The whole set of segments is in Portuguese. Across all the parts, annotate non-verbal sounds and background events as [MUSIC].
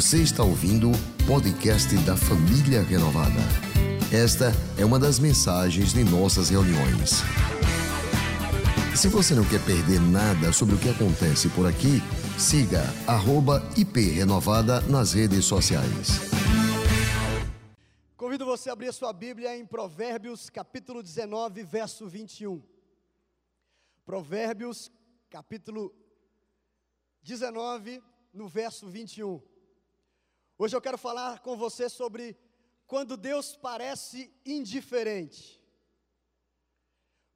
Você está ouvindo o podcast da Família Renovada. Esta é uma das mensagens de nossas reuniões. Se você não quer perder nada sobre o que acontece por aqui, siga @iprenovada nas redes sociais. Convido você a abrir a sua Bíblia em Provérbios, capítulo 19, verso 21. Provérbios, capítulo 19, no verso 21. Hoje eu quero falar com você sobre quando Deus parece indiferente.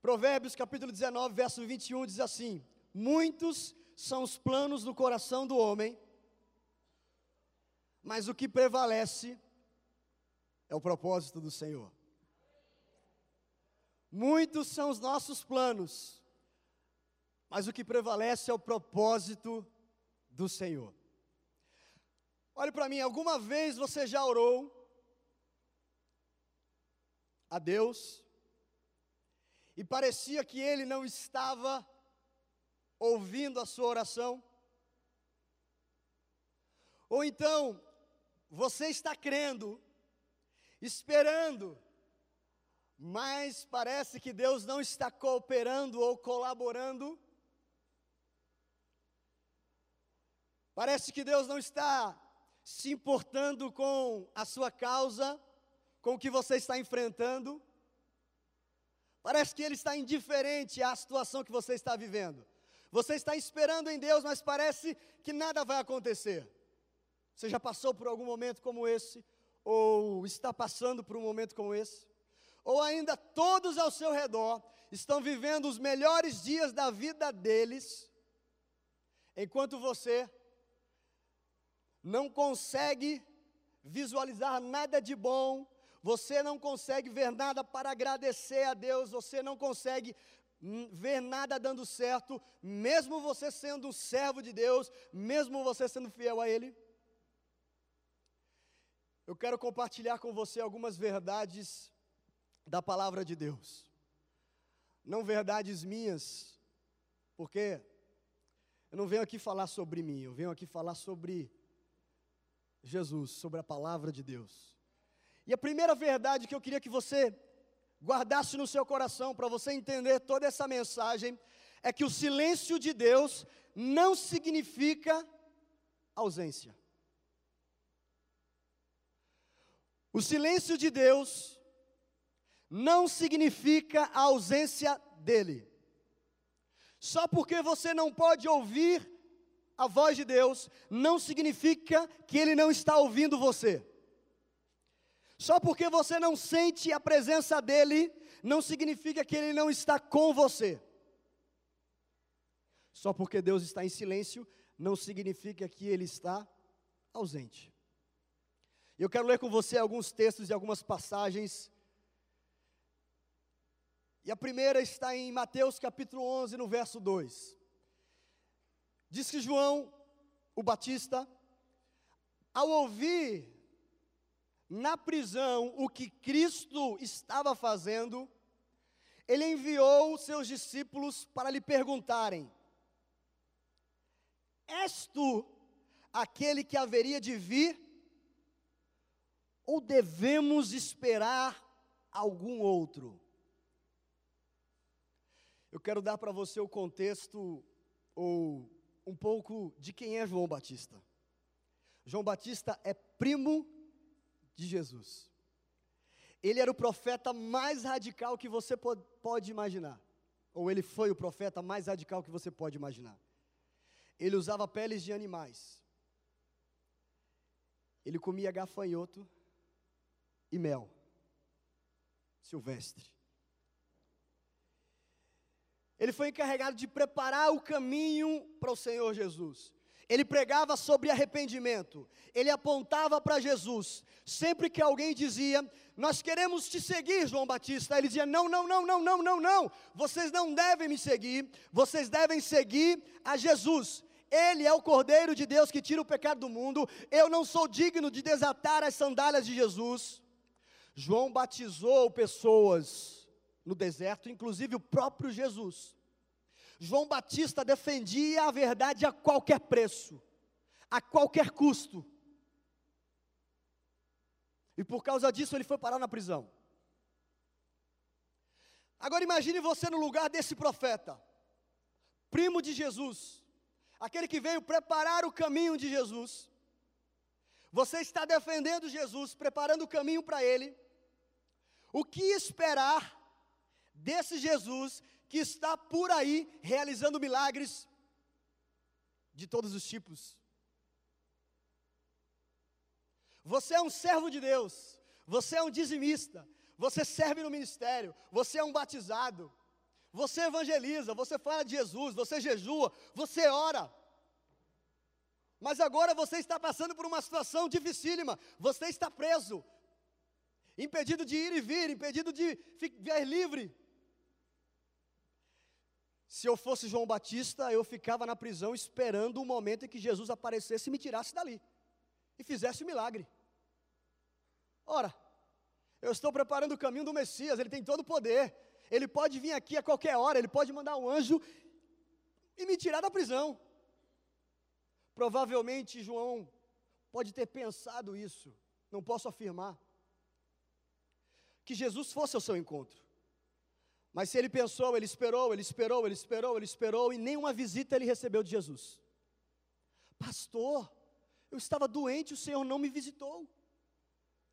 Provérbios capítulo 19, verso 21 diz assim: Muitos são os planos do coração do homem, mas o que prevalece é o propósito do Senhor. Muitos são os nossos planos, mas o que prevalece é o propósito do Senhor. Olhe para mim, alguma vez você já orou a Deus e parecia que Ele não estava ouvindo a sua oração? Ou então, você está crendo, esperando, mas parece que Deus não está cooperando ou colaborando? Parece que Deus não está se importando com a sua causa, com o que você está enfrentando. Parece que ele está indiferente à situação que você está vivendo. Você está esperando em Deus, mas parece que nada vai acontecer. Você já passou por algum momento como esse? Ou está passando por um momento como esse? Ou ainda todos ao seu redor estão vivendo os melhores dias da vida deles, enquanto você não consegue visualizar nada de bom, você não consegue ver nada para agradecer a Deus, você não consegue hum, ver nada dando certo, mesmo você sendo um servo de Deus, mesmo você sendo fiel a Ele. Eu quero compartilhar com você algumas verdades da palavra de Deus. Não verdades minhas, porque eu não venho aqui falar sobre mim, eu venho aqui falar sobre Jesus, sobre a palavra de Deus. E a primeira verdade que eu queria que você guardasse no seu coração para você entender toda essa mensagem é que o silêncio de Deus não significa ausência. O silêncio de Deus não significa a ausência dele. Só porque você não pode ouvir a voz de Deus não significa que Ele não está ouvindo você. Só porque você não sente a presença dEle, não significa que Ele não está com você. Só porque Deus está em silêncio, não significa que Ele está ausente. Eu quero ler com você alguns textos e algumas passagens. E a primeira está em Mateus capítulo 11, no verso 2. Diz que João, o Batista, ao ouvir na prisão o que Cristo estava fazendo, ele enviou seus discípulos para lhe perguntarem: És tu aquele que haveria de vir? Ou devemos esperar algum outro? Eu quero dar para você o contexto, ou um pouco de quem é João Batista. João Batista é primo de Jesus. Ele era o profeta mais radical que você pode imaginar. Ou ele foi o profeta mais radical que você pode imaginar. Ele usava peles de animais. Ele comia gafanhoto e mel silvestre. Ele foi encarregado de preparar o caminho para o Senhor Jesus. Ele pregava sobre arrependimento, ele apontava para Jesus. Sempre que alguém dizia, Nós queremos te seguir, João Batista, ele dizia: Não, não, não, não, não, não, não, vocês não devem me seguir, vocês devem seguir a Jesus. Ele é o Cordeiro de Deus que tira o pecado do mundo. Eu não sou digno de desatar as sandálias de Jesus. João batizou pessoas no deserto, inclusive o próprio Jesus. João Batista defendia a verdade a qualquer preço, a qualquer custo. E por causa disso ele foi parar na prisão. Agora imagine você no lugar desse profeta, primo de Jesus, aquele que veio preparar o caminho de Jesus. Você está defendendo Jesus, preparando o caminho para ele. O que esperar desse Jesus que está por aí realizando milagres de todos os tipos? Você é um servo de Deus, você é um dizimista, você serve no ministério, você é um batizado, você evangeliza, você fala de Jesus, você jejua, você ora. Mas agora você está passando por uma situação dificílima, você está preso, impedido de ir e vir, impedido de viver livre. Se eu fosse João Batista, eu ficava na prisão esperando o momento em que Jesus aparecesse e me tirasse dali e fizesse o milagre. Ora, eu estou preparando o caminho do Messias, ele tem todo o poder. Ele pode vir aqui a qualquer hora, ele pode mandar um anjo e me tirar da prisão. Provavelmente João pode ter pensado isso, não posso afirmar. Que Jesus fosse ao seu encontro. Mas se ele pensou, ele esperou, ele esperou, ele esperou, ele esperou, e nenhuma visita ele recebeu de Jesus. Pastor, eu estava doente, o Senhor não me visitou.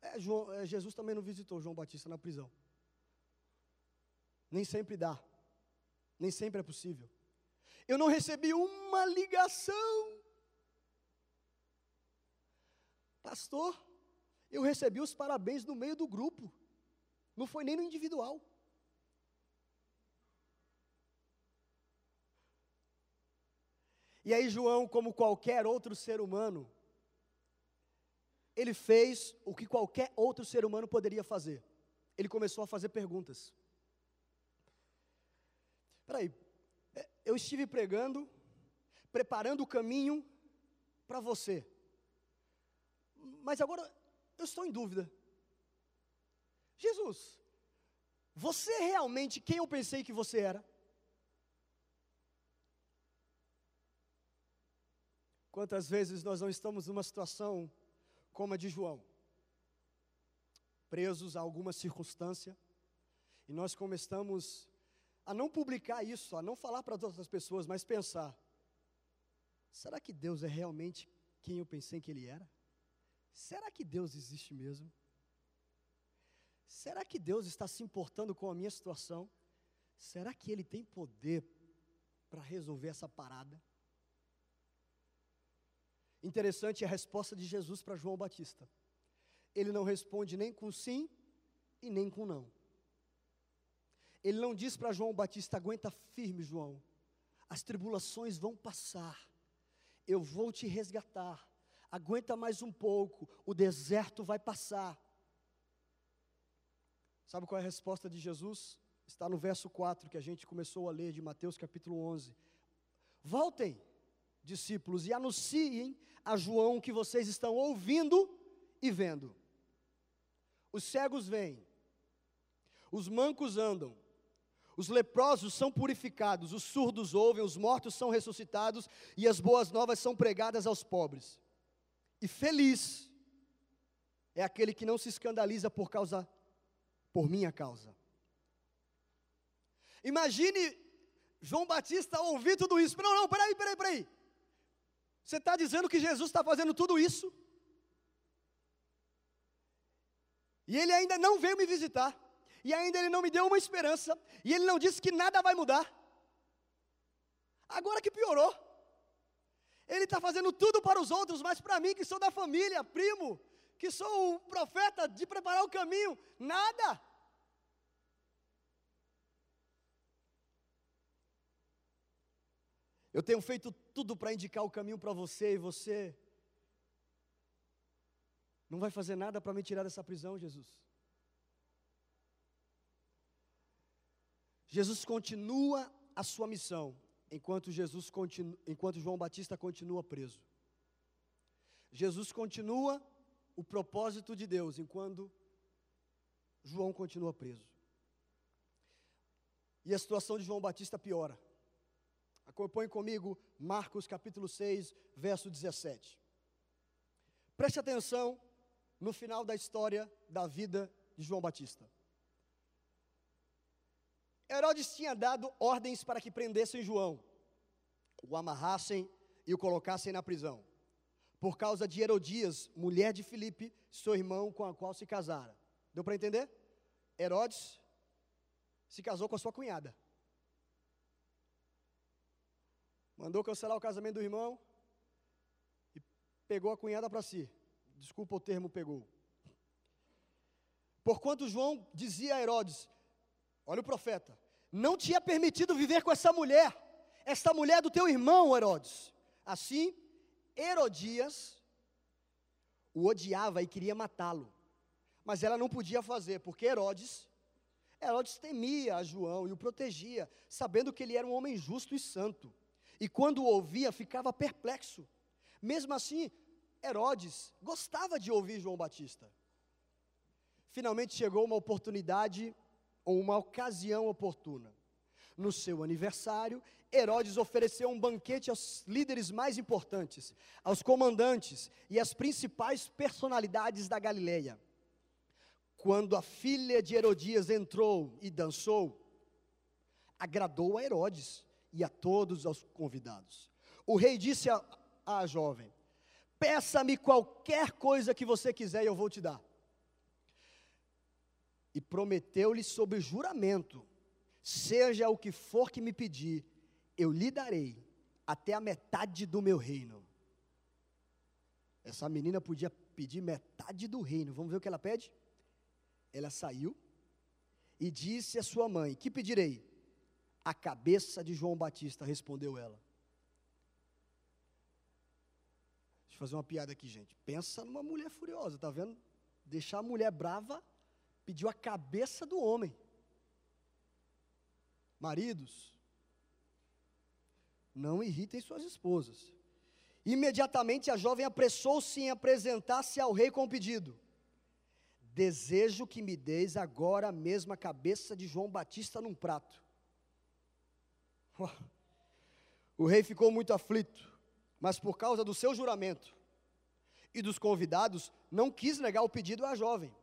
É, João, é, Jesus também não visitou João Batista na prisão. Nem sempre dá, nem sempre é possível. Eu não recebi uma ligação. Pastor, eu recebi os parabéns no meio do grupo, não foi nem no individual. E aí, João, como qualquer outro ser humano, ele fez o que qualquer outro ser humano poderia fazer. Ele começou a fazer perguntas. Peraí, é, eu estive pregando, preparando o caminho para você. Mas agora eu estou em dúvida. Jesus, você é realmente quem eu pensei que você era? Quantas vezes nós não estamos numa situação como a de João, presos a alguma circunstância, e nós começamos a não publicar isso, a não falar para outras pessoas, mas pensar: será que Deus é realmente quem eu pensei que Ele era? Será que Deus existe mesmo? Será que Deus está se importando com a minha situação? Será que Ele tem poder para resolver essa parada? Interessante a resposta de Jesus para João Batista. Ele não responde nem com sim e nem com não. Ele não diz para João Batista: aguenta firme, João, as tribulações vão passar, eu vou te resgatar, aguenta mais um pouco, o deserto vai passar. Sabe qual é a resposta de Jesus? Está no verso 4 que a gente começou a ler de Mateus capítulo 11. Voltem, discípulos, e anunciem a João que vocês estão ouvindo e vendo. Os cegos vêm, os mancos andam, os leprosos são purificados, os surdos ouvem, os mortos são ressuscitados e as boas novas são pregadas aos pobres. E feliz é aquele que não se escandaliza por causa por minha causa. Imagine João Batista ouvir tudo isso. Não, não, peraí, peraí, peraí. Você está dizendo que Jesus está fazendo tudo isso? E ele ainda não veio me visitar. E ainda ele não me deu uma esperança. E ele não disse que nada vai mudar. Agora que piorou. Ele está fazendo tudo para os outros, mas para mim, que sou da família, primo, que sou o profeta de preparar o caminho, nada. Eu tenho feito tudo para indicar o caminho para você e você não vai fazer nada para me tirar dessa prisão, Jesus. Jesus continua a sua missão, enquanto Jesus continua, enquanto João Batista continua preso. Jesus continua o propósito de Deus, enquanto João continua preso. E a situação de João Batista piora. Acompanhe comigo Marcos capítulo 6, verso 17. Preste atenção no final da história da vida de João Batista. Herodes tinha dado ordens para que prendessem João, o amarrassem e o colocassem na prisão, por causa de Herodias, mulher de Filipe, seu irmão com a qual se casara. Deu para entender? Herodes se casou com a sua cunhada. Mandou cancelar o casamento do irmão e pegou a cunhada para si. Desculpa o termo pegou. Porquanto João dizia a Herodes: Olha o profeta, não tinha permitido viver com essa mulher, esta mulher do teu irmão, Herodes. Assim, Herodias o odiava e queria matá-lo. Mas ela não podia fazer, porque Herodes, Herodes temia a João e o protegia, sabendo que ele era um homem justo e santo. E quando o ouvia, ficava perplexo. Mesmo assim, Herodes gostava de ouvir João Batista. Finalmente chegou uma oportunidade ou uma ocasião oportuna. No seu aniversário, Herodes ofereceu um banquete aos líderes mais importantes, aos comandantes e às principais personalidades da Galileia. Quando a filha de Herodias entrou e dançou, agradou a Herodes e a todos os convidados. O rei disse à, jovem: Peça-me qualquer coisa que você quiser e eu vou te dar e prometeu-lhe sob juramento: Seja o que for que me pedir, eu lhe darei até a metade do meu reino. Essa menina podia pedir metade do reino. Vamos ver o que ela pede? Ela saiu e disse à sua mãe: Que pedirei? A cabeça de João Batista, respondeu ela. Deixa eu fazer uma piada aqui, gente. Pensa numa mulher furiosa, tá vendo? Deixar a mulher brava pediu a cabeça do homem. Maridos, não irritem suas esposas. Imediatamente a jovem apressou-se em apresentar-se ao rei com o pedido: Desejo que me deis agora mesmo a cabeça de João Batista num prato. O rei ficou muito aflito, mas por causa do seu juramento e dos convidados, não quis negar o pedido à jovem.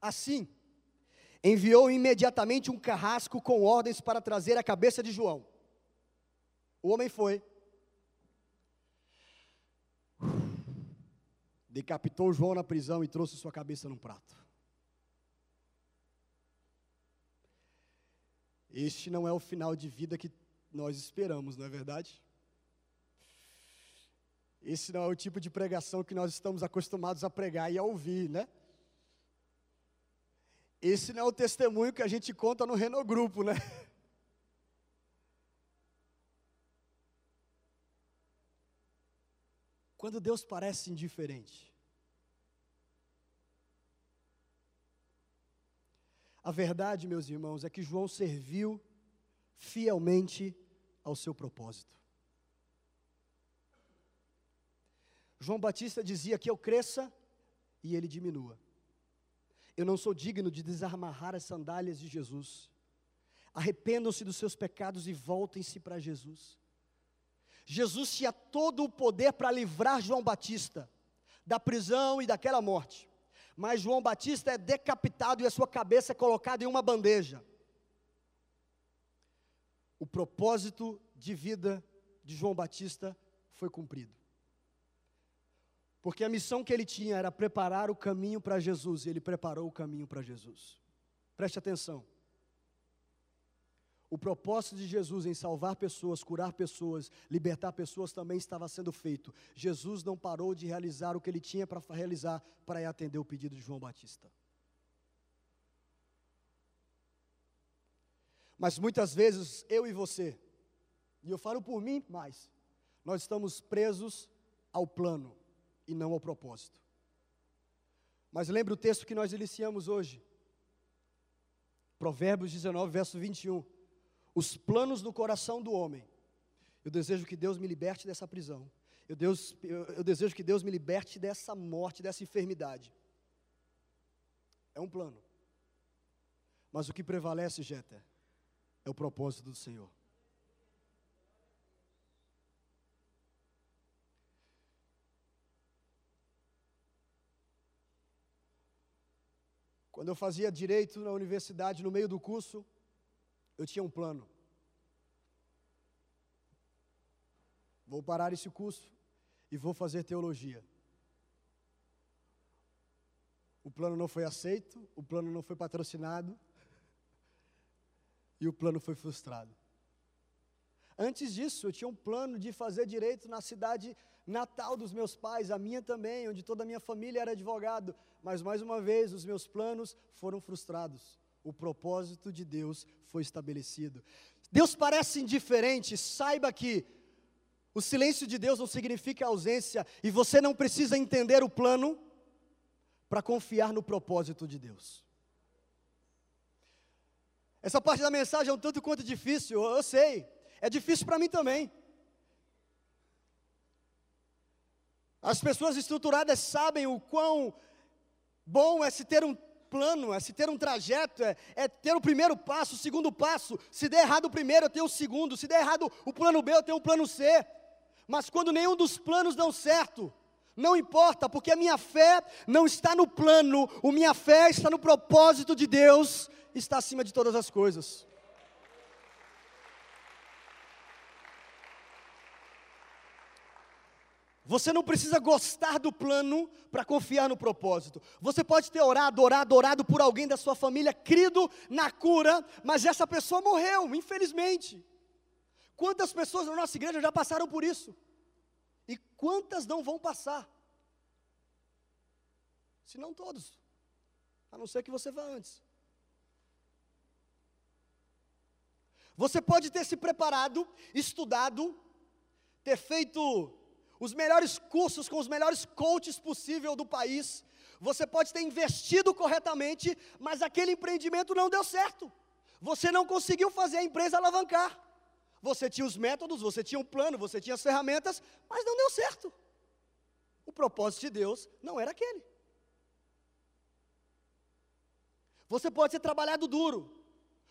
Assim, enviou imediatamente um carrasco com ordens para trazer a cabeça de João. O homem foi, decapitou João na prisão e trouxe sua cabeça num prato. Este não é o final de vida que nós esperamos, não é verdade? Esse não é o tipo de pregação que nós estamos acostumados a pregar e a ouvir, né? Esse não é o testemunho que a gente conta no Renault Grupo, né? [LAUGHS] Quando Deus parece indiferente. A verdade, meus irmãos, é que João serviu fielmente ao seu propósito. João Batista dizia que eu cresça e ele diminua. Eu não sou digno de desamarrar as sandálias de Jesus. Arrependam-se dos seus pecados e voltem-se para Jesus. Jesus tinha todo o poder para livrar João Batista da prisão e daquela morte. Mas João Batista é decapitado e a sua cabeça é colocada em uma bandeja. O propósito de vida de João Batista foi cumprido. Porque a missão que ele tinha era preparar o caminho para Jesus, e ele preparou o caminho para Jesus. Preste atenção. O propósito de Jesus em salvar pessoas, curar pessoas, libertar pessoas também estava sendo feito. Jesus não parou de realizar o que ele tinha para realizar para atender o pedido de João Batista. Mas muitas vezes eu e você, e eu falo por mim mais, nós estamos presos ao plano e não ao propósito. Mas lembre o texto que nós iniciamos hoje. Provérbios 19, verso 21. Os planos no coração do homem. Eu desejo que Deus me liberte dessa prisão. Eu, Deus, eu, eu desejo que Deus me liberte dessa morte, dessa enfermidade. É um plano. Mas o que prevalece, Jeta, é o propósito do Senhor. Quando eu fazia direito na universidade, no meio do curso, eu tinha um plano. Vou parar esse curso e vou fazer teologia. O plano não foi aceito, o plano não foi patrocinado e o plano foi frustrado. Antes disso, eu tinha um plano de fazer direito na cidade natal dos meus pais, a minha também, onde toda a minha família era advogado, mas mais uma vez os meus planos foram frustrados. O propósito de Deus foi estabelecido. Deus parece indiferente, saiba que o silêncio de Deus não significa ausência, e você não precisa entender o plano para confiar no propósito de Deus. Essa parte da mensagem é um tanto quanto difícil, eu sei, é difícil para mim também. As pessoas estruturadas sabem o quão bom é se ter um plano, é se ter um trajeto, é, é, ter o primeiro passo, o segundo passo. Se der errado o primeiro, eu tenho o segundo. Se der errado o plano B, eu tenho o plano C. Mas quando nenhum dos planos dão certo, não importa, porque a minha fé não está no plano, a minha fé está no propósito de Deus, está acima de todas as coisas. Você não precisa gostar do plano para confiar no propósito. Você pode ter orado, orado, orado por alguém da sua família, crido na cura, mas essa pessoa morreu, infelizmente. Quantas pessoas na nossa igreja já passaram por isso? E quantas não vão passar? Se não todos, a não ser que você vá antes. Você pode ter se preparado, estudado, ter feito os melhores cursos com os melhores coaches possível do país. Você pode ter investido corretamente, mas aquele empreendimento não deu certo. Você não conseguiu fazer a empresa alavancar. Você tinha os métodos, você tinha um plano, você tinha as ferramentas, mas não deu certo. O propósito de Deus não era aquele. Você pode ter trabalhado duro,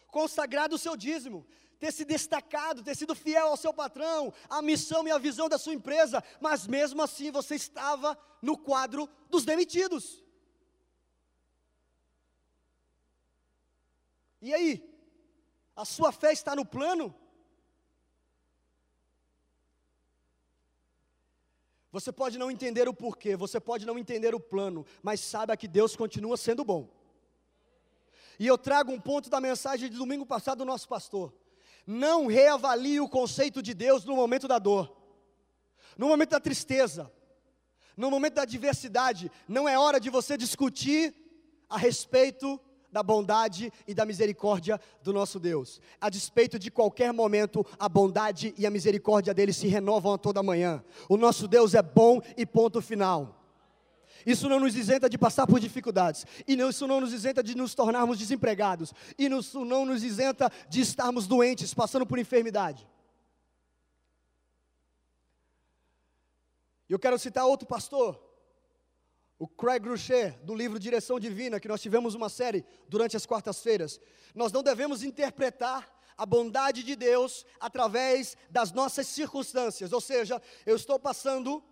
consagrado o seu dízimo, ter se destacado, ter sido fiel ao seu patrão, à missão e à visão da sua empresa, mas mesmo assim você estava no quadro dos demitidos. E aí? A sua fé está no plano? Você pode não entender o porquê, você pode não entender o plano, mas saiba que Deus continua sendo bom. E eu trago um ponto da mensagem de domingo passado do nosso pastor. Não reavalie o conceito de Deus no momento da dor, no momento da tristeza, no momento da adversidade. Não é hora de você discutir a respeito da bondade e da misericórdia do nosso Deus. A despeito de qualquer momento, a bondade e a misericórdia dele se renovam a toda manhã. O nosso Deus é bom e ponto final. Isso não nos isenta de passar por dificuldades, e isso não nos isenta de nos tornarmos desempregados, e isso não nos isenta de estarmos doentes, passando por enfermidade. E eu quero citar outro pastor, o Craig Rucher, do livro Direção Divina, que nós tivemos uma série durante as quartas-feiras. Nós não devemos interpretar a bondade de Deus através das nossas circunstâncias, ou seja, eu estou passando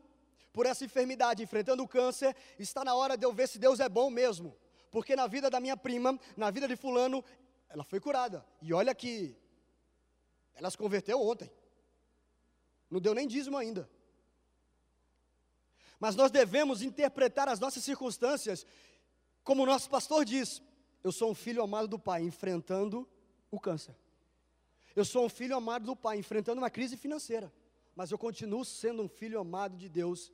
por essa enfermidade, enfrentando o câncer, está na hora de eu ver se Deus é bom mesmo, porque na vida da minha prima, na vida de Fulano, ela foi curada, e olha que ela se converteu ontem, não deu nem dízimo ainda. Mas nós devemos interpretar as nossas circunstâncias, como o nosso pastor diz: eu sou um filho amado do Pai, enfrentando o câncer. Eu sou um filho amado do Pai, enfrentando uma crise financeira. Mas eu continuo sendo um filho amado de Deus,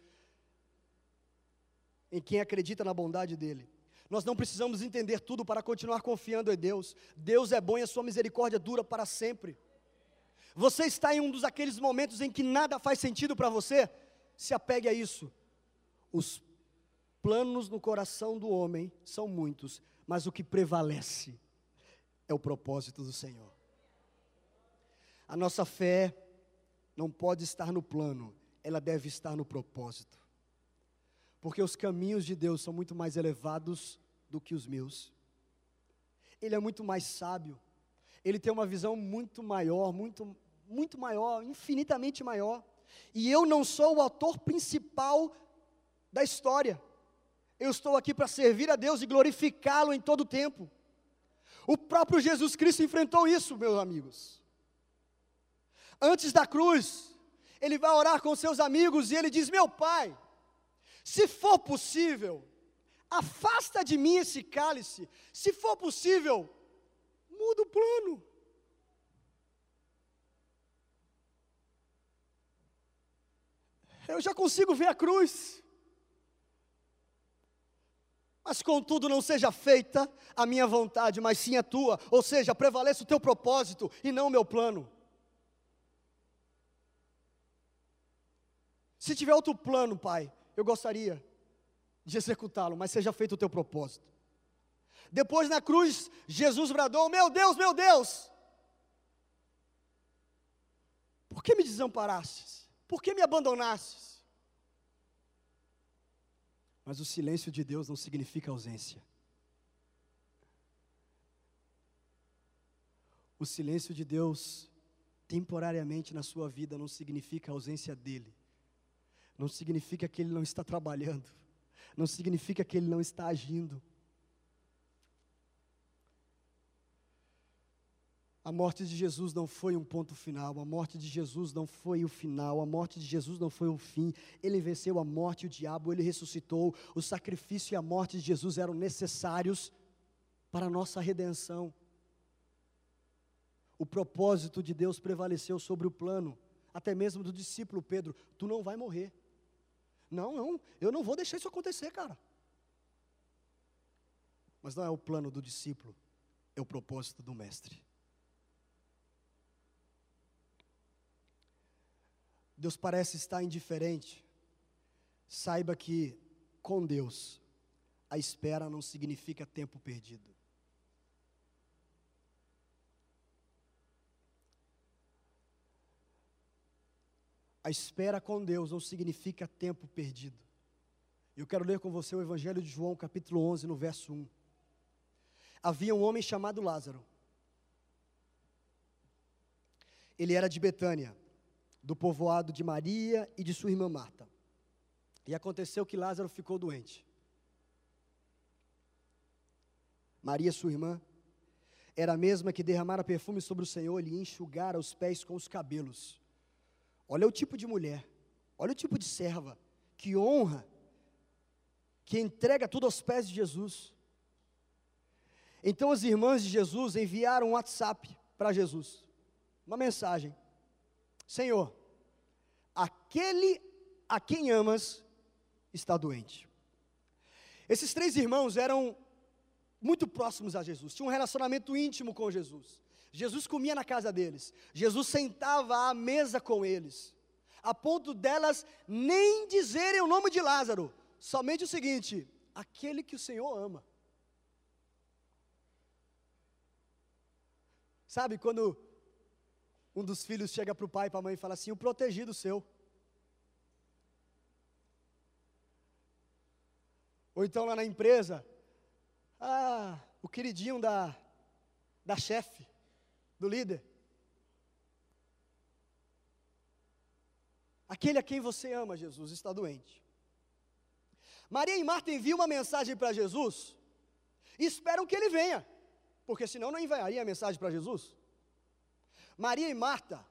em quem acredita na bondade dEle. Nós não precisamos entender tudo para continuar confiando em Deus. Deus é bom e a sua misericórdia dura para sempre. Você está em um dos aqueles momentos em que nada faz sentido para você? Se apegue a isso. Os planos no coração do homem são muitos, mas o que prevalece é o propósito do Senhor. A nossa fé não pode estar no plano, ela deve estar no propósito. Porque os caminhos de Deus são muito mais elevados do que os meus. Ele é muito mais sábio. Ele tem uma visão muito maior, muito muito maior, infinitamente maior. E eu não sou o autor principal da história. Eu estou aqui para servir a Deus e glorificá-lo em todo o tempo. O próprio Jesus Cristo enfrentou isso, meus amigos. Antes da cruz, ele vai orar com seus amigos e ele diz: Meu pai, se for possível, afasta de mim esse cálice. Se for possível, muda o plano. Eu já consigo ver a cruz. Mas contudo, não seja feita a minha vontade, mas sim a tua. Ou seja, prevaleça o teu propósito e não o meu plano. Se tiver outro plano, Pai, eu gostaria de executá-lo, mas seja feito o teu propósito. Depois na cruz, Jesus bradou: Meu Deus, meu Deus, por que me desamparastes? Por que me abandonastes? Mas o silêncio de Deus não significa ausência. O silêncio de Deus, temporariamente na sua vida, não significa ausência dele. Não significa que ele não está trabalhando. Não significa que ele não está agindo. A morte de Jesus não foi um ponto final, a morte de Jesus não foi o final, a morte de Jesus não foi o fim. Ele venceu a morte e o diabo, ele ressuscitou. O sacrifício e a morte de Jesus eram necessários para a nossa redenção. O propósito de Deus prevaleceu sobre o plano, até mesmo do discípulo Pedro: tu não vai morrer. Não, não, eu não vou deixar isso acontecer, cara. Mas não é o plano do discípulo, é o propósito do mestre. Deus parece estar indiferente, saiba que com Deus a espera não significa tempo perdido. A espera com Deus não significa tempo perdido. Eu quero ler com você o Evangelho de João, capítulo 11, no verso 1. Havia um homem chamado Lázaro. Ele era de Betânia do povoado de Maria e de sua irmã Marta. E aconteceu que Lázaro ficou doente. Maria, sua irmã, era a mesma que derramara perfume sobre o Senhor e enxugara os pés com os cabelos. Olha o tipo de mulher, olha o tipo de serva que honra, que entrega tudo aos pés de Jesus. Então as irmãs de Jesus enviaram um WhatsApp para Jesus, uma mensagem. Senhor, aquele a quem amas está doente. Esses três irmãos eram muito próximos a Jesus, tinham um relacionamento íntimo com Jesus. Jesus comia na casa deles, Jesus sentava à mesa com eles, a ponto delas nem dizerem o nome de Lázaro, somente o seguinte: aquele que o Senhor ama. Sabe quando um dos filhos chega para o pai e para a mãe e fala assim: o protegido seu. Ou então lá na empresa, ah, o queridinho da, da chefe, do líder. Aquele a quem você ama, Jesus, está doente. Maria e Marta enviam uma mensagem para Jesus e esperam que ele venha, porque senão não enviaria a mensagem para Jesus. Maria e Marta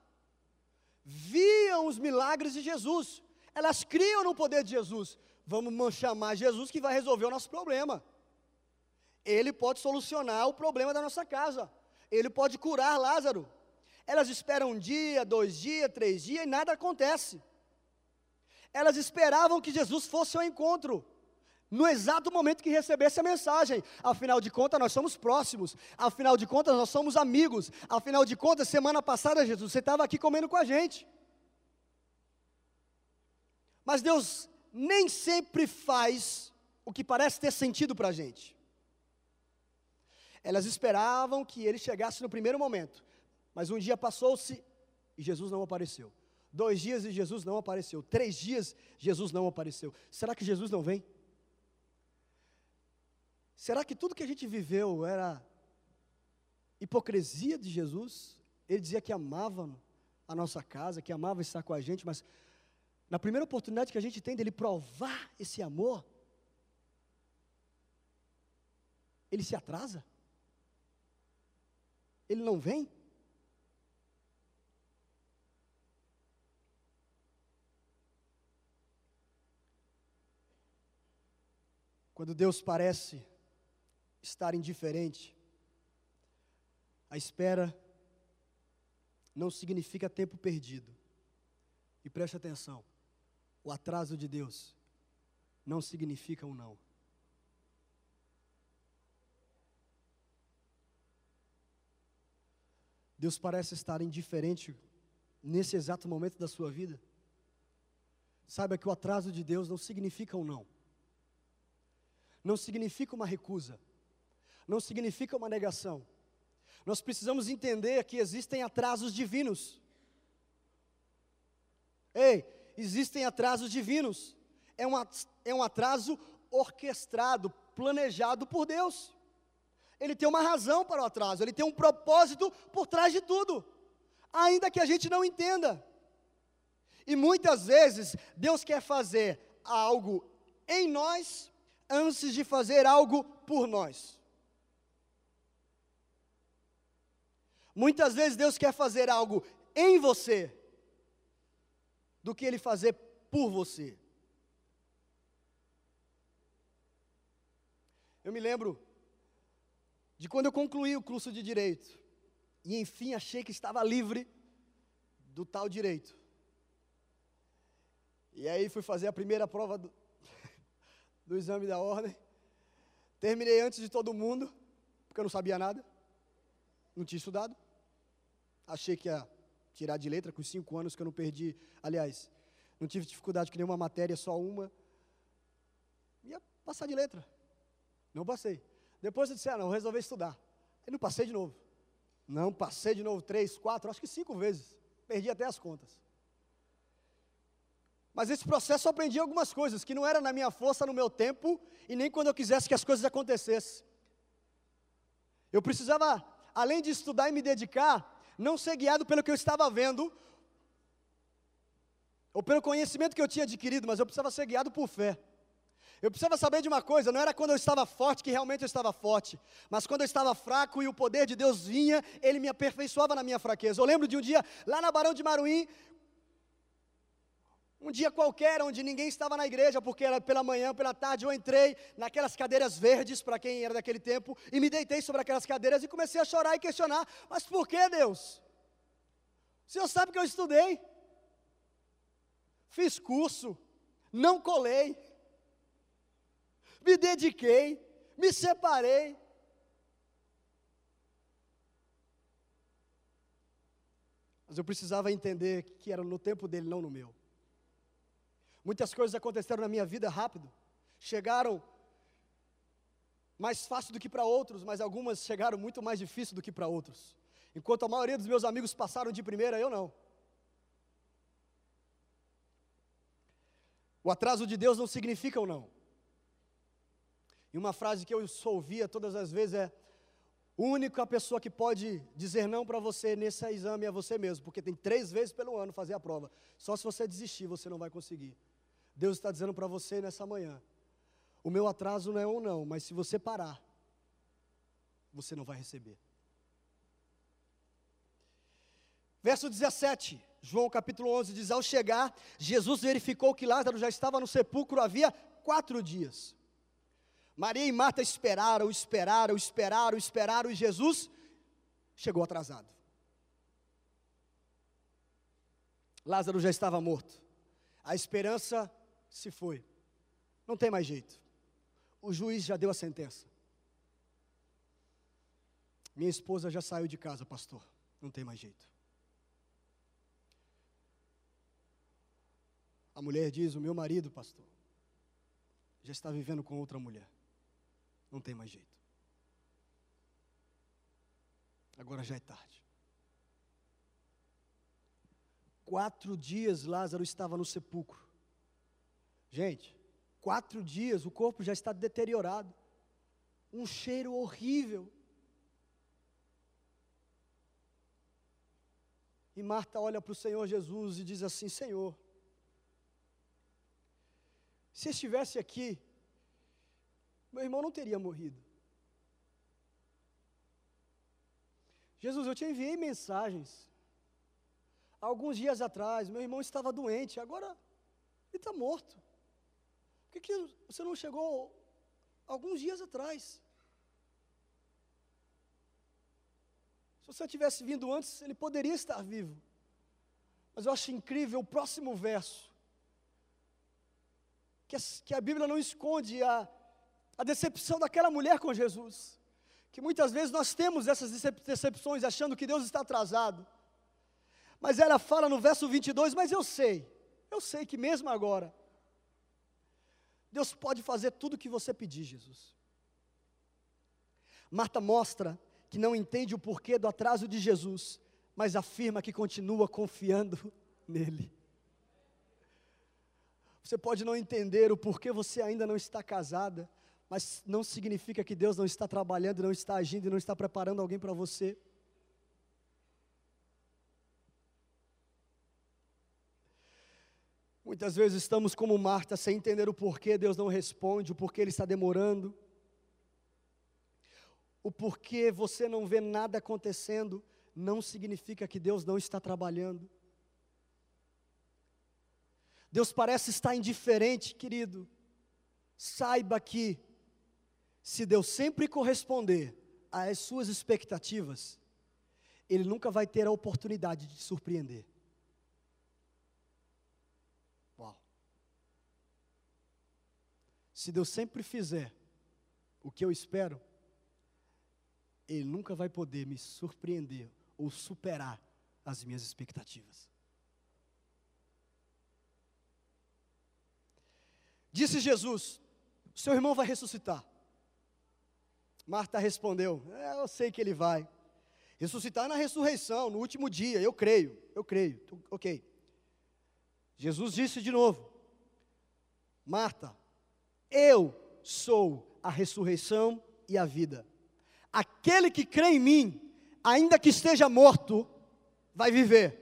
viam os milagres de Jesus, elas criam no poder de Jesus. Vamos chamar Jesus que vai resolver o nosso problema. Ele pode solucionar o problema da nossa casa. Ele pode curar Lázaro. Elas esperam um dia, dois dias, três dias e nada acontece. Elas esperavam que Jesus fosse ao encontro no exato momento que recebesse a mensagem. Afinal de contas, nós somos próximos. Afinal de contas, nós somos amigos. Afinal de contas, semana passada, Jesus, você estava aqui comendo com a gente. Mas Deus nem sempre faz o que parece ter sentido para a gente. Elas esperavam que ele chegasse no primeiro momento, mas um dia passou-se e Jesus não apareceu. Dois dias e Jesus não apareceu. Três dias, Jesus não apareceu. Será que Jesus não vem? Será que tudo que a gente viveu era hipocrisia de Jesus? Ele dizia que amava a nossa casa, que amava estar com a gente, mas na primeira oportunidade que a gente tem dele provar esse amor, ele se atrasa? Ele não vem? Quando Deus parece estar indiferente, a espera não significa tempo perdido. E preste atenção: o atraso de Deus não significa um não. Deus parece estar indiferente nesse exato momento da sua vida. Saiba que o atraso de Deus não significa um não, não significa uma recusa, não significa uma negação. Nós precisamos entender que existem atrasos divinos. Ei, existem atrasos divinos. É um, é um atraso orquestrado, planejado por Deus. Ele tem uma razão para o atraso, ele tem um propósito por trás de tudo, ainda que a gente não entenda. E muitas vezes Deus quer fazer algo em nós antes de fazer algo por nós. Muitas vezes Deus quer fazer algo em você do que ele fazer por você. Eu me lembro de quando eu concluí o curso de direito e enfim achei que estava livre do tal direito. E aí fui fazer a primeira prova do, [LAUGHS] do exame da ordem. Terminei antes de todo mundo, porque eu não sabia nada, não tinha estudado. Achei que ia tirar de letra, com os cinco anos que eu não perdi. Aliás, não tive dificuldade com nenhuma matéria, só uma. Ia passar de letra. Não passei. Depois eu disse, ah, não, resolvi estudar. Aí não passei de novo. Não, passei de novo três, quatro, acho que cinco vezes. Perdi até as contas. Mas esse processo eu aprendi algumas coisas que não era na minha força, no meu tempo, e nem quando eu quisesse que as coisas acontecessem. Eu precisava, além de estudar e me dedicar, não ser guiado pelo que eu estava vendo, ou pelo conhecimento que eu tinha adquirido, mas eu precisava ser guiado por fé. Eu precisava saber de uma coisa, não era quando eu estava forte que realmente eu estava forte, mas quando eu estava fraco e o poder de Deus vinha, ele me aperfeiçoava na minha fraqueza. Eu lembro de um dia lá na Barão de Maruim, um dia qualquer, onde ninguém estava na igreja, porque era pela manhã, pela tarde, eu entrei naquelas cadeiras verdes, para quem era daquele tempo, e me deitei sobre aquelas cadeiras e comecei a chorar e questionar: mas por que Deus? O Senhor sabe que eu estudei, fiz curso, não colei, me dediquei, me separei. Mas eu precisava entender que era no tempo dele, não no meu. Muitas coisas aconteceram na minha vida rápido, chegaram mais fácil do que para outros, mas algumas chegaram muito mais difícil do que para outros. Enquanto a maioria dos meus amigos passaram de primeira, eu não. O atraso de Deus não significa ou não. E uma frase que eu ouvia todas as vezes é: a única pessoa que pode dizer não para você nesse exame é você mesmo, porque tem três vezes pelo ano fazer a prova. Só se você desistir, você não vai conseguir. Deus está dizendo para você nessa manhã: o meu atraso não é ou não, mas se você parar, você não vai receber. Verso 17, João capítulo 11 diz: Ao chegar, Jesus verificou que Lázaro já estava no sepulcro havia quatro dias. Maria e Marta esperaram, esperaram, esperaram, esperaram, e Jesus chegou atrasado. Lázaro já estava morto. A esperança se foi. Não tem mais jeito. O juiz já deu a sentença. Minha esposa já saiu de casa, pastor. Não tem mais jeito. A mulher diz: O meu marido, pastor, já está vivendo com outra mulher. Não tem mais jeito. Agora já é tarde. Quatro dias Lázaro estava no sepulcro. Gente, quatro dias o corpo já está deteriorado. Um cheiro horrível. E Marta olha para o Senhor Jesus e diz assim: Senhor, se estivesse aqui, meu irmão não teria morrido. Jesus, eu te enviei mensagens. Alguns dias atrás, meu irmão estava doente, agora ele está morto. Por que, que você não chegou alguns dias atrás? Se você tivesse vindo antes, ele poderia estar vivo. Mas eu acho incrível o próximo verso. Que a, que a Bíblia não esconde a, a decepção daquela mulher com Jesus que muitas vezes nós temos essas decepções achando que Deus está atrasado. Mas ela fala no verso 22, mas eu sei, eu sei que mesmo agora, Deus pode fazer tudo o que você pedir, Jesus. Marta mostra que não entende o porquê do atraso de Jesus, mas afirma que continua confiando [LAUGHS] nele. Você pode não entender o porquê você ainda não está casada, mas não significa que Deus não está trabalhando, não está agindo e não está preparando alguém para você. Muitas vezes estamos como Marta, sem entender o porquê Deus não responde, o porquê Ele está demorando, o porquê você não vê nada acontecendo, não significa que Deus não está trabalhando. Deus parece estar indiferente, querido. Saiba que se Deus sempre corresponder às suas expectativas, Ele nunca vai ter a oportunidade de te surpreender. Uau. Se Deus sempre fizer o que eu espero, Ele nunca vai poder me surpreender ou superar as minhas expectativas. Disse Jesus: Seu irmão vai ressuscitar. Marta respondeu: é, Eu sei que ele vai. Ressuscitar na ressurreição, no último dia, eu creio, eu creio. Ok. Jesus disse de novo: Marta, eu sou a ressurreição e a vida. Aquele que crê em mim, ainda que esteja morto, vai viver.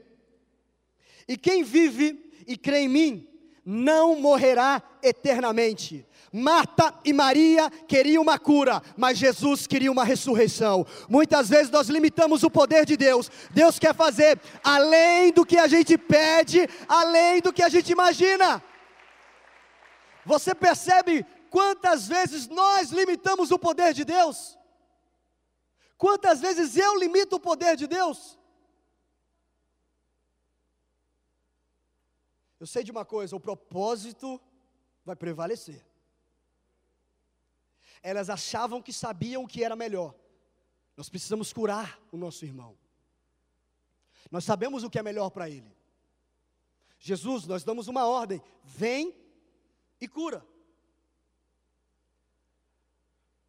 E quem vive e crê em mim, não morrerá eternamente. Marta e Maria queriam uma cura, mas Jesus queria uma ressurreição. Muitas vezes nós limitamos o poder de Deus. Deus quer fazer além do que a gente pede, além do que a gente imagina. Você percebe quantas vezes nós limitamos o poder de Deus? Quantas vezes eu limito o poder de Deus? Eu sei de uma coisa: o propósito vai prevalecer. Elas achavam que sabiam o que era melhor. Nós precisamos curar o nosso irmão. Nós sabemos o que é melhor para ele. Jesus, nós damos uma ordem: vem e cura.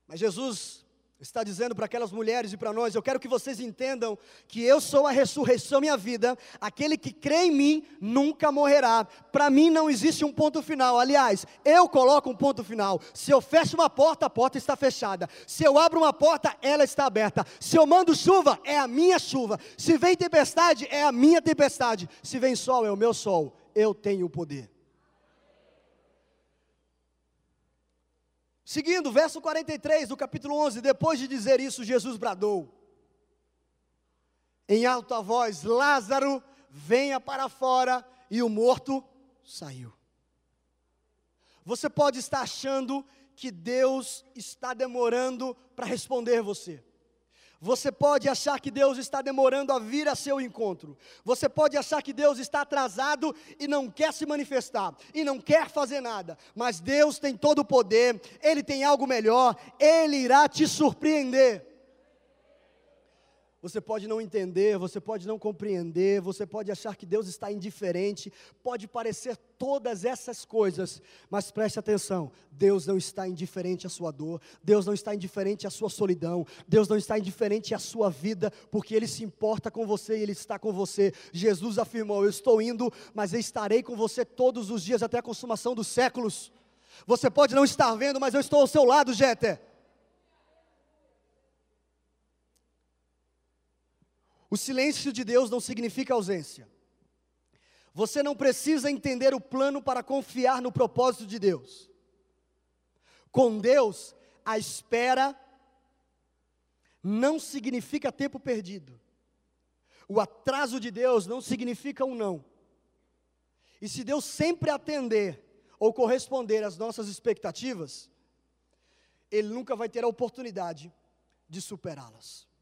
Mas Jesus está dizendo para aquelas mulheres e para nós: eu quero que vocês entendam que eu sou a ressurreição e a vida, aquele que crê em mim nunca morrerá. Para mim não existe um ponto final. Aliás, eu coloco um ponto final. Se eu fecho uma porta, a porta está fechada. Se eu abro uma porta, ela está aberta. Se eu mando chuva, é a minha chuva. Se vem tempestade, é a minha tempestade. Se vem sol, é o meu sol. Eu tenho o poder. Seguindo, verso 43 do capítulo 11, depois de dizer isso, Jesus bradou, em alta voz: Lázaro, venha para fora, e o morto saiu. Você pode estar achando que Deus está demorando para responder você. Você pode achar que Deus está demorando a vir a seu encontro. Você pode achar que Deus está atrasado e não quer se manifestar, e não quer fazer nada. Mas Deus tem todo o poder, Ele tem algo melhor, Ele irá te surpreender. Você pode não entender, você pode não compreender, você pode achar que Deus está indiferente, pode parecer todas essas coisas, mas preste atenção: Deus não está indiferente à sua dor, Deus não está indiferente à sua solidão, Deus não está indiferente à sua vida, porque Ele se importa com você e Ele está com você. Jesus afirmou: Eu estou indo, mas eu estarei com você todos os dias até a consumação dos séculos. Você pode não estar vendo, mas eu estou ao seu lado, Jéter. O silêncio de Deus não significa ausência. Você não precisa entender o plano para confiar no propósito de Deus. Com Deus, a espera não significa tempo perdido. o atraso de Deus não significa um não. E se Deus sempre atender ou corresponder às nossas expectativas, Ele nunca vai ter a oportunidade de superá-las.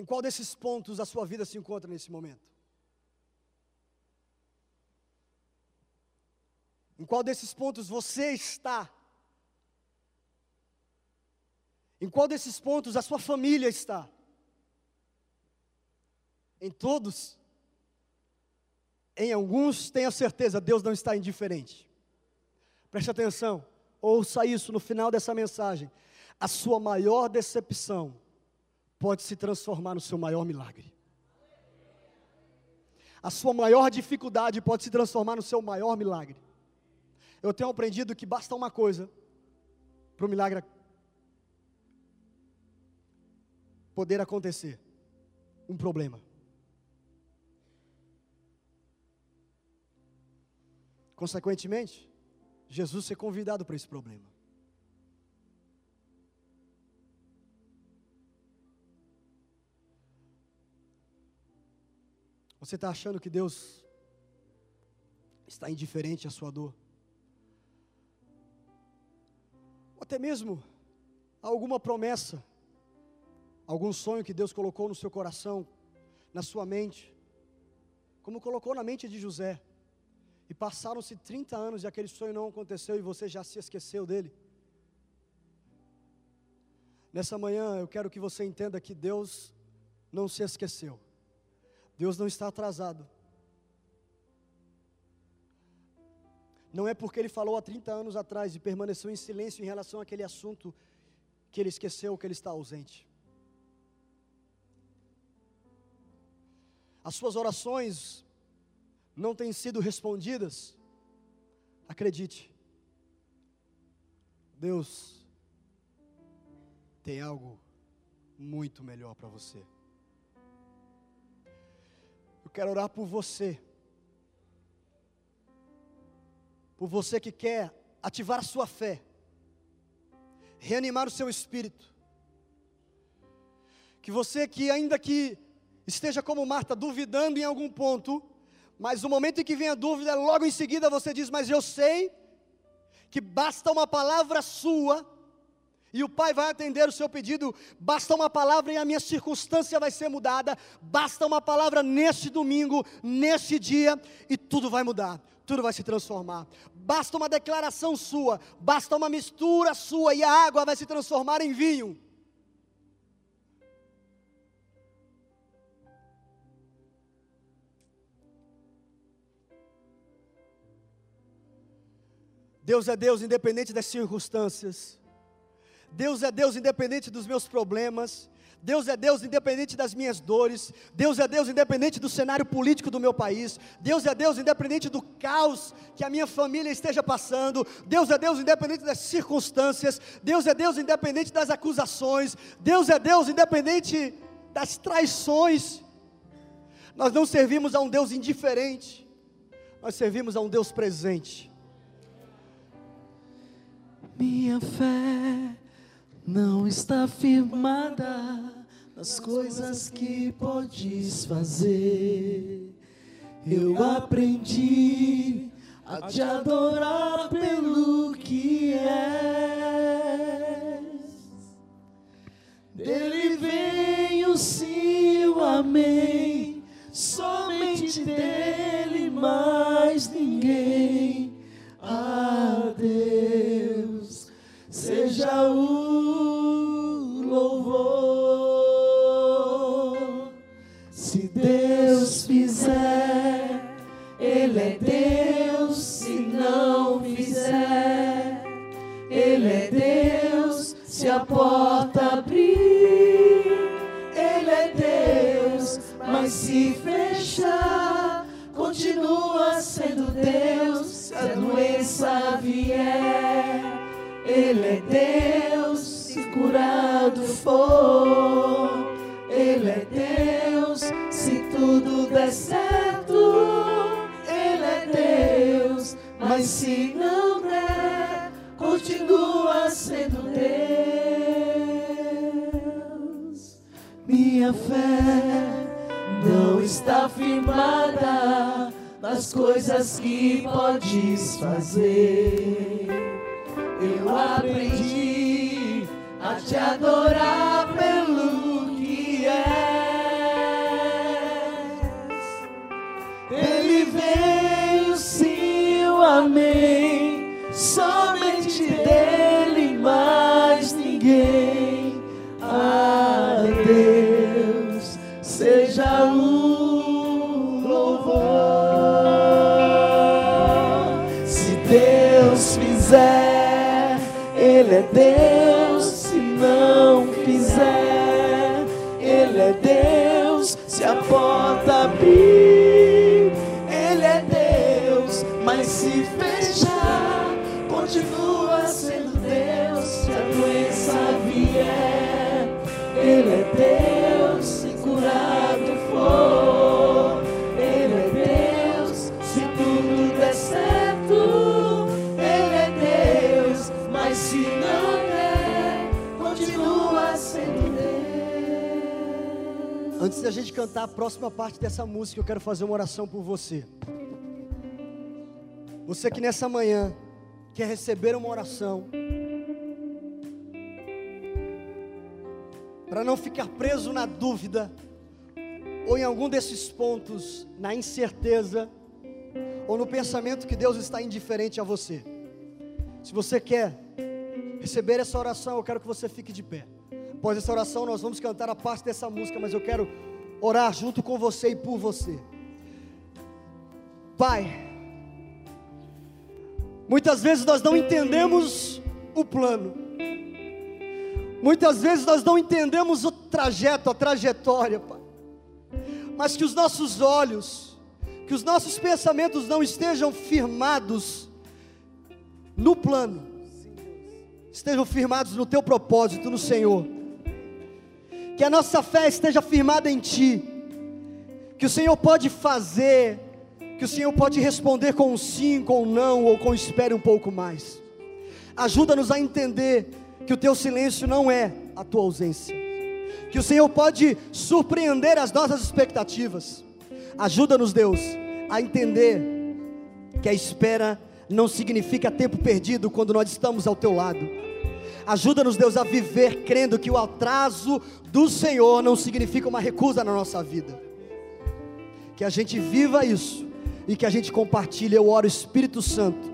Em qual desses pontos a sua vida se encontra nesse momento? Em qual desses pontos você está? Em qual desses pontos a sua família está? Em todos? Em alguns, tenha certeza, Deus não está indiferente. Preste atenção, ouça isso no final dessa mensagem. A sua maior decepção pode se transformar no seu maior milagre. A sua maior dificuldade pode se transformar no seu maior milagre. Eu tenho aprendido que basta uma coisa para o milagre poder acontecer: um problema. Consequentemente, Jesus ser convidado para esse problema. Você está achando que Deus está indiferente à sua dor? Ou até mesmo alguma promessa, algum sonho que Deus colocou no seu coração, na sua mente, como colocou na mente de José, e passaram-se 30 anos e aquele sonho não aconteceu e você já se esqueceu dele. Nessa manhã eu quero que você entenda que Deus não se esqueceu. Deus não está atrasado. Não é porque ele falou há 30 anos atrás e permaneceu em silêncio em relação àquele assunto que ele esqueceu que ele está ausente. As suas orações não têm sido respondidas. Acredite, Deus tem algo muito melhor para você. Eu quero orar por você. Por você que quer ativar a sua fé, reanimar o seu espírito. Que você que ainda que esteja como Marta, duvidando em algum ponto, mas no momento em que vem a dúvida, logo em seguida você diz: Mas eu sei que basta uma palavra sua e o Pai vai atender o seu pedido. Basta uma palavra e a minha circunstância vai ser mudada. Basta uma palavra neste domingo, neste dia, e tudo vai mudar, tudo vai se transformar. Basta uma declaração sua, basta uma mistura sua, e a água vai se transformar em vinho. Deus é Deus independente das circunstâncias. Deus é Deus independente dos meus problemas. Deus é Deus independente das minhas dores. Deus é Deus independente do cenário político do meu país. Deus é Deus independente do caos que a minha família esteja passando. Deus é Deus independente das circunstâncias. Deus é Deus independente das acusações. Deus é Deus independente das traições. Nós não servimos a um Deus indiferente. Nós servimos a um Deus presente. Minha fé não está firmada nas coisas que podes fazer. Eu aprendi a te adorar pelo que és. Dele vem o sim, o amém, somente dele mais ninguém. A Deus seja o Ele é Deus, se não fizer. Ele é Deus, se a porta abrir. Ele é Deus, mas se fechar, continua sendo Deus, se a doença vier. Ele é Deus, se curado for. Ele é Deus, se tudo der certo. Ele é Deus. Mas se não der, continua sendo Deus. Minha fé não está firmada nas coisas que podes fazer. Eu aprendi a te adorar pelo que és. Ele veio, sim, o amém. Somente dele, é Deus. Se não fizer, Ele é Deus. Se a Antes da gente cantar a próxima parte dessa música, eu quero fazer uma oração por você. Você que nessa manhã quer receber uma oração, para não ficar preso na dúvida, ou em algum desses pontos, na incerteza, ou no pensamento que Deus está indiferente a você. Se você quer receber essa oração, eu quero que você fique de pé. Após essa oração, nós vamos cantar a parte dessa música, mas eu quero orar junto com você e por você. Pai, muitas vezes nós não entendemos o plano, muitas vezes nós não entendemos o trajeto, a trajetória, Pai, mas que os nossos olhos, que os nossos pensamentos não estejam firmados no plano, estejam firmados no Teu propósito, no Senhor que a nossa fé esteja firmada em Ti, que o Senhor pode fazer, que o Senhor pode responder com um sim, com um não, ou com espere um pouco mais. Ajuda-nos a entender que o Teu silêncio não é a Tua ausência, que o Senhor pode surpreender as nossas expectativas. Ajuda-nos, Deus, a entender que a espera não significa tempo perdido quando nós estamos ao Teu lado. Ajuda-nos, Deus, a viver crendo que o atraso do Senhor não significa uma recusa na nossa vida. Que a gente viva isso e que a gente compartilhe. Eu oro, Espírito Santo,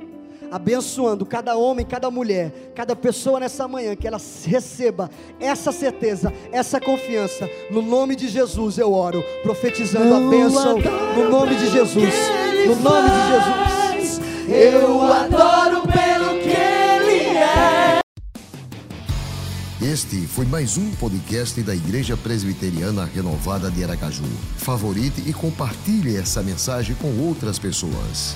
abençoando cada homem, cada mulher, cada pessoa nessa manhã, que ela receba essa certeza, essa confiança. No nome de Jesus eu oro, profetizando a bênção. No nome de Jesus. No nome de Jesus. Eu adoro Este foi mais um podcast da Igreja Presbiteriana Renovada de Aracaju. Favorite e compartilhe essa mensagem com outras pessoas.